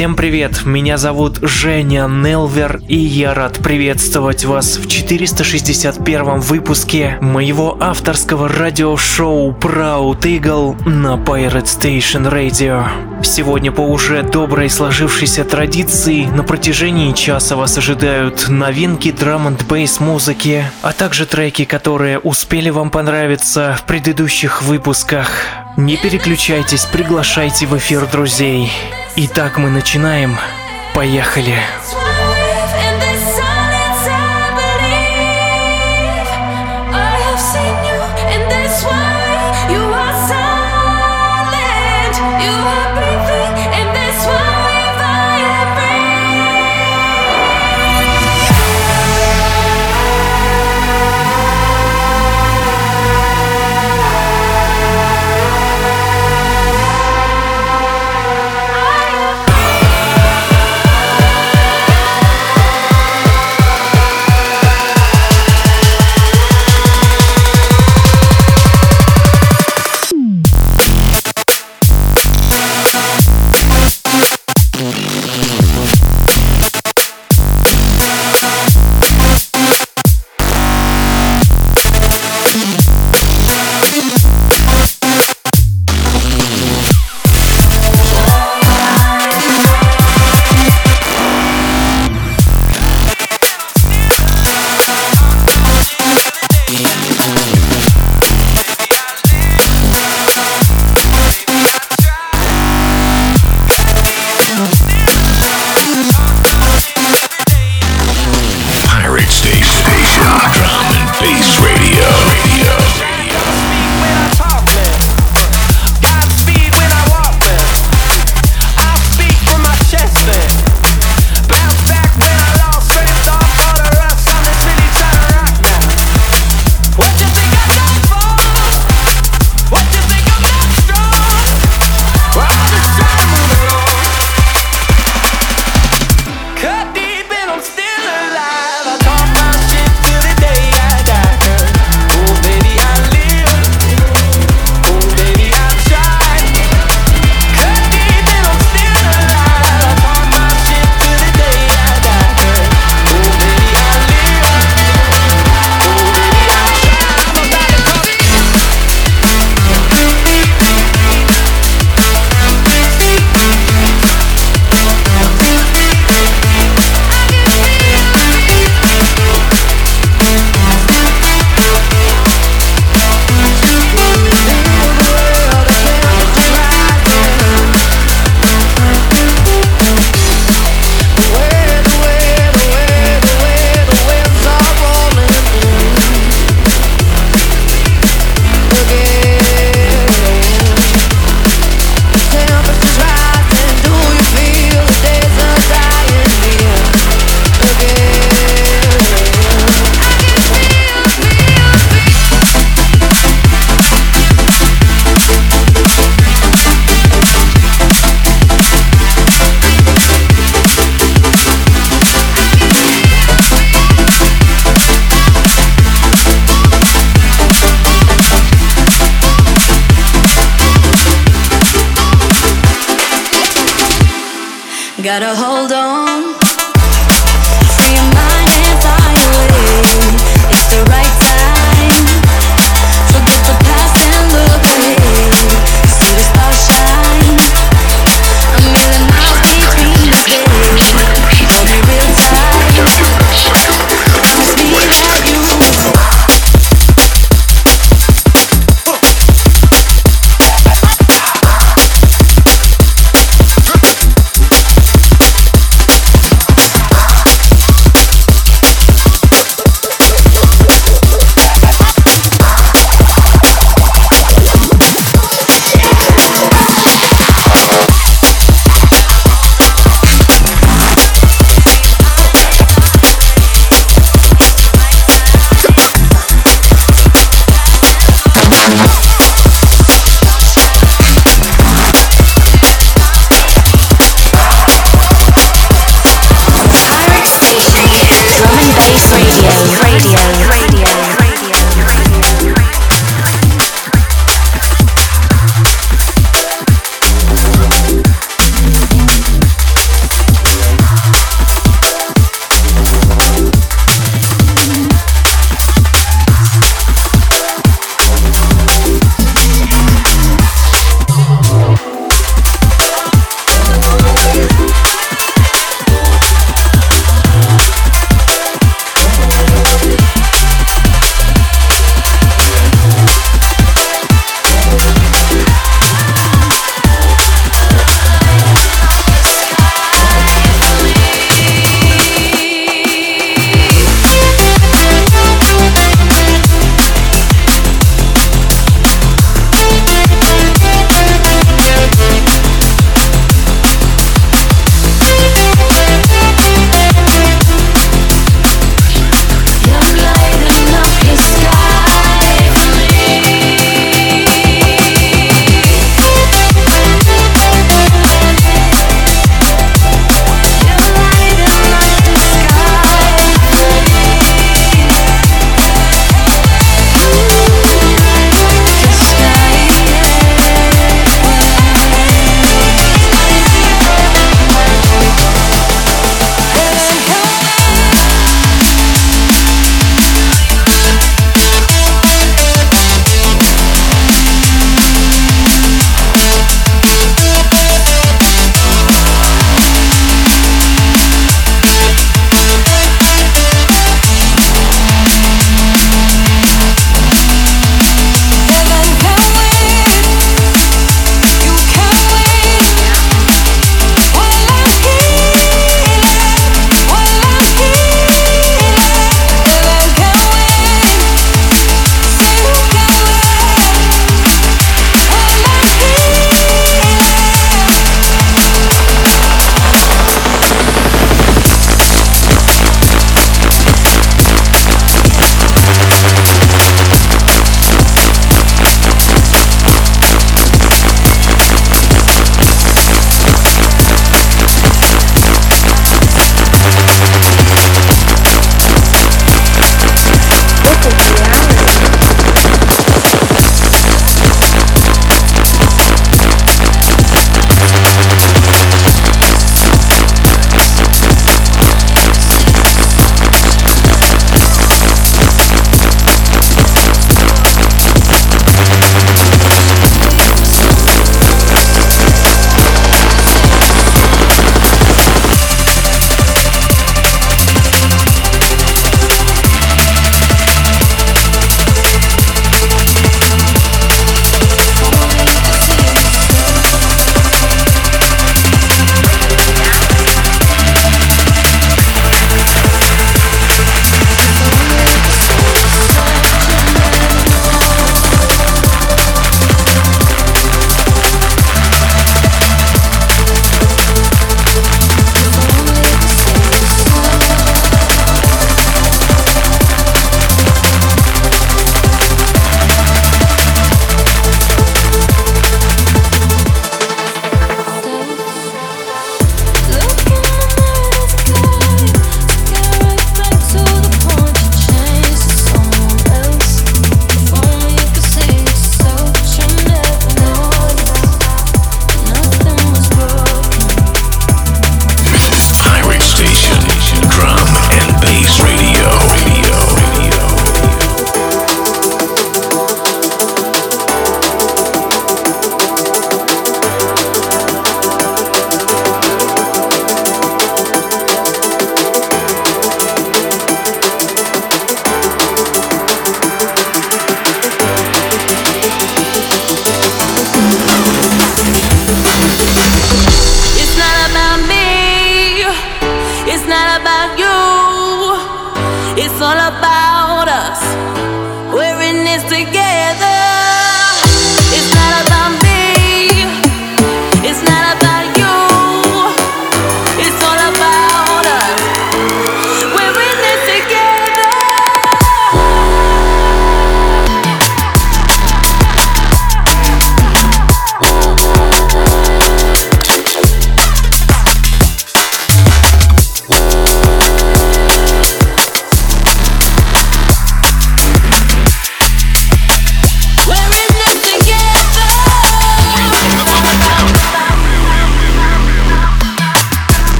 Всем привет, меня зовут Женя Нелвер, и я рад приветствовать вас в 461 выпуске моего авторского радиошоу Proud Eagle на Pirate Station Radio. Сегодня по уже доброй сложившейся традиции на протяжении часа вас ожидают новинки драм н бейс музыки, а также треки, которые успели вам понравиться в предыдущих выпусках. Не переключайтесь, приглашайте в эфир друзей. Итак, мы начинаем. Поехали. Gotta hold on.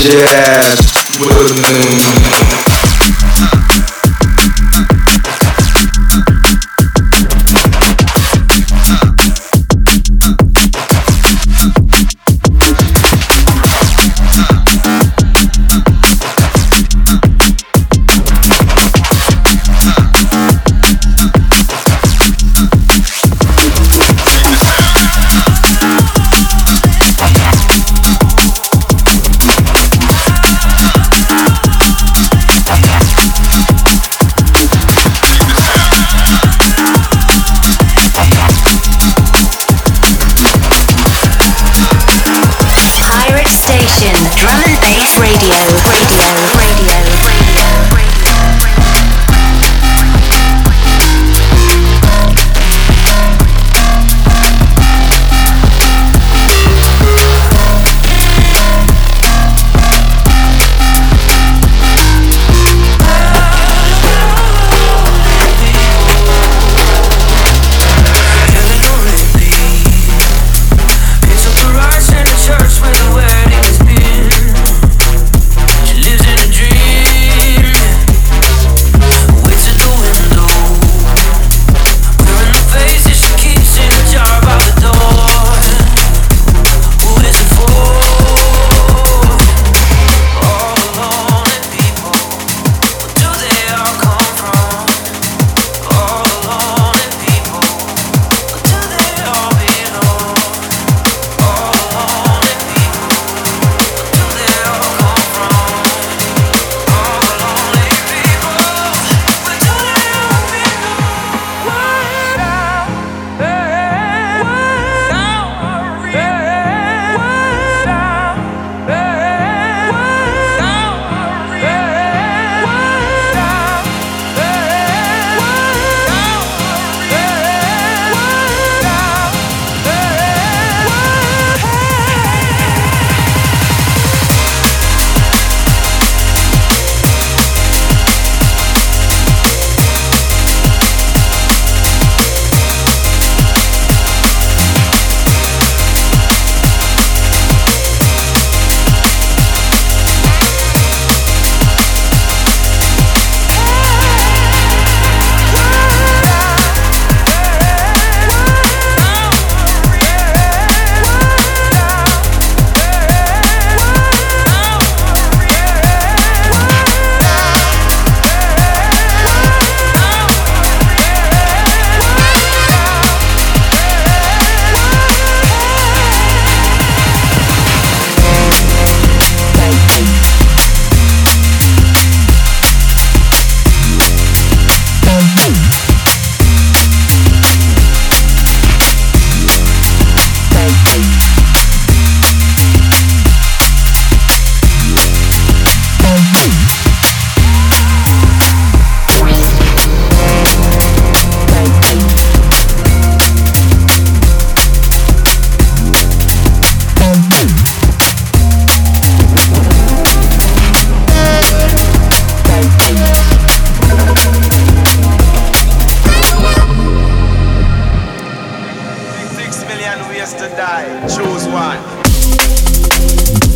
jazz with. die, choose one.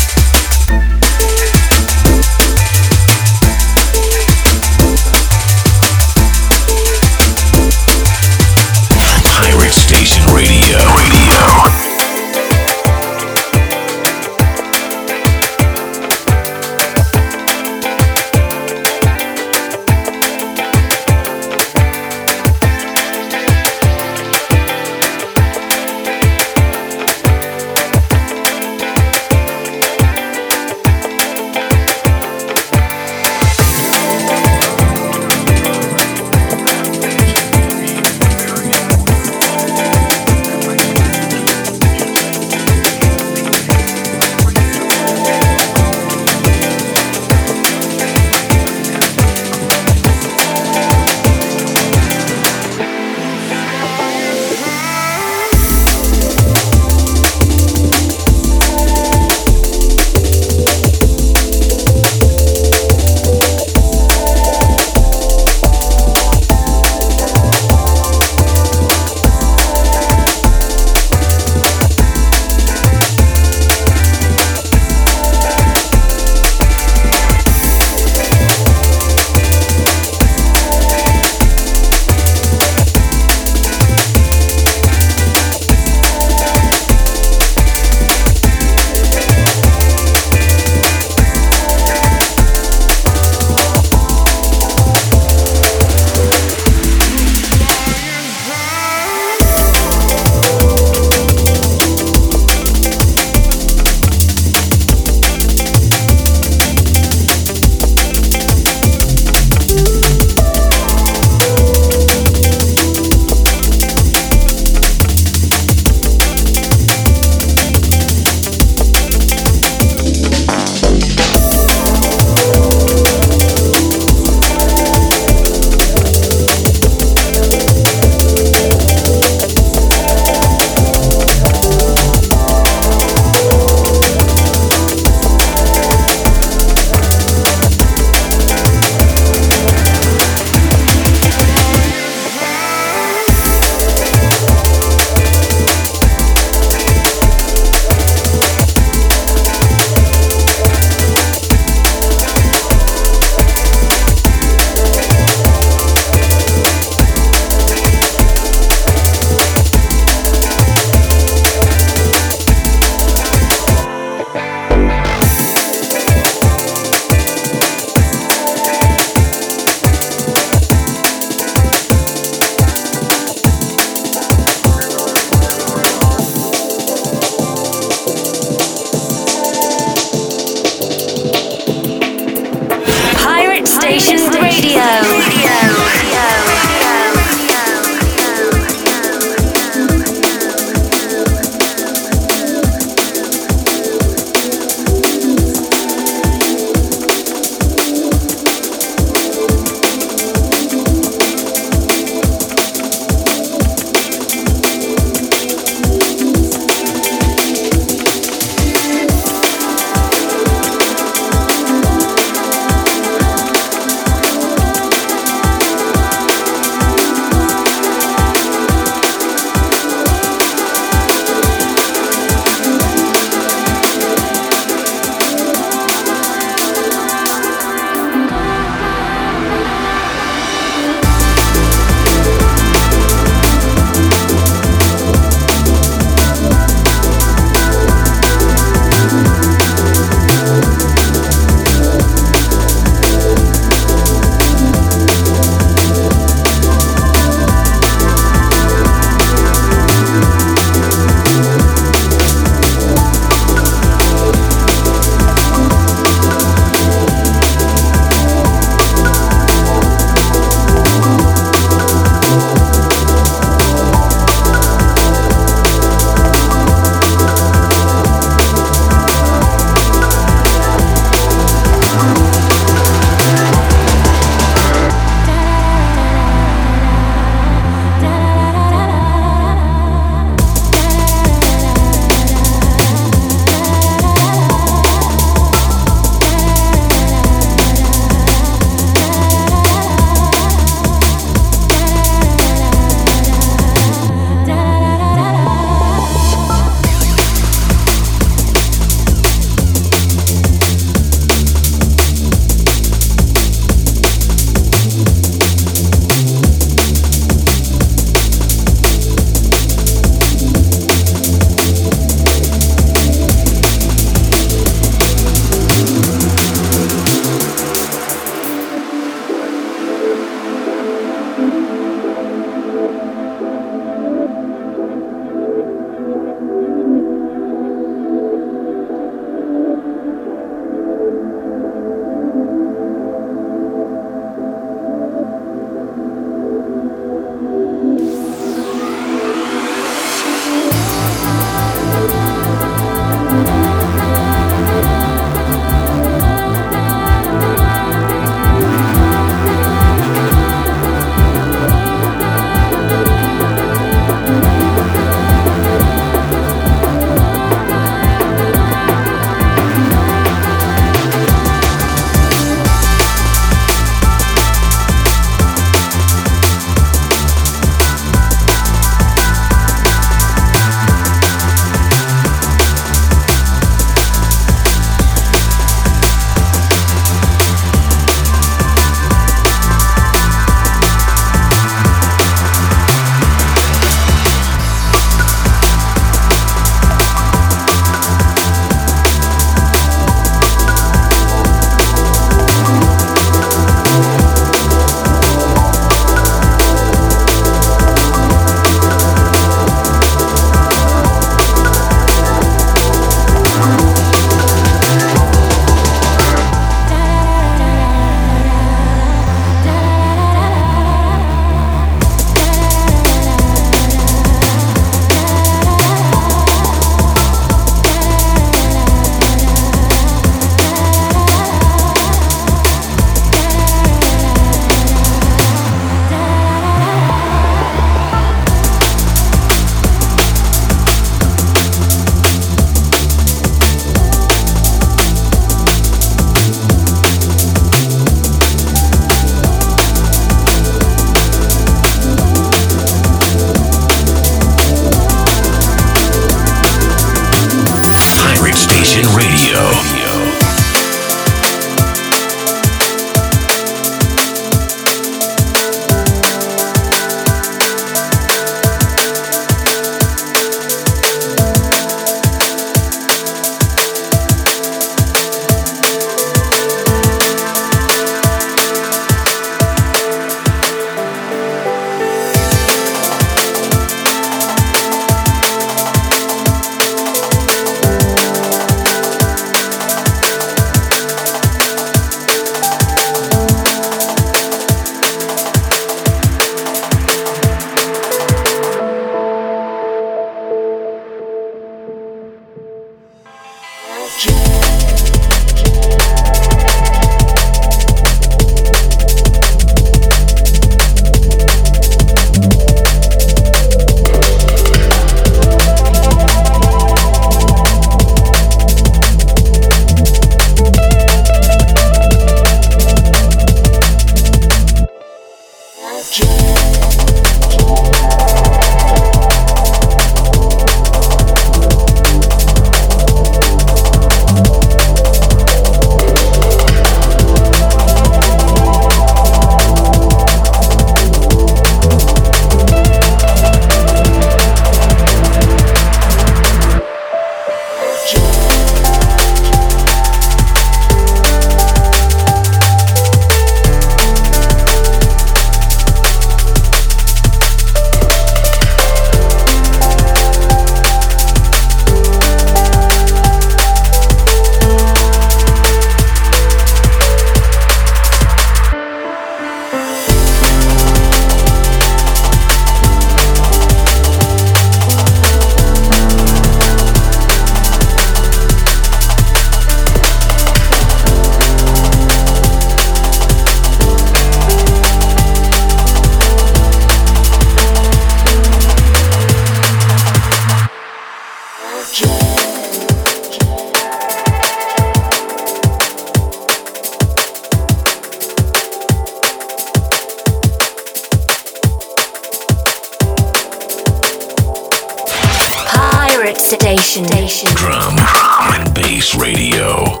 Drum, drum and bass radio.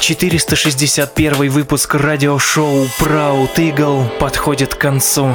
461 выпуск радиошоу Proud Eagle подходит к концу.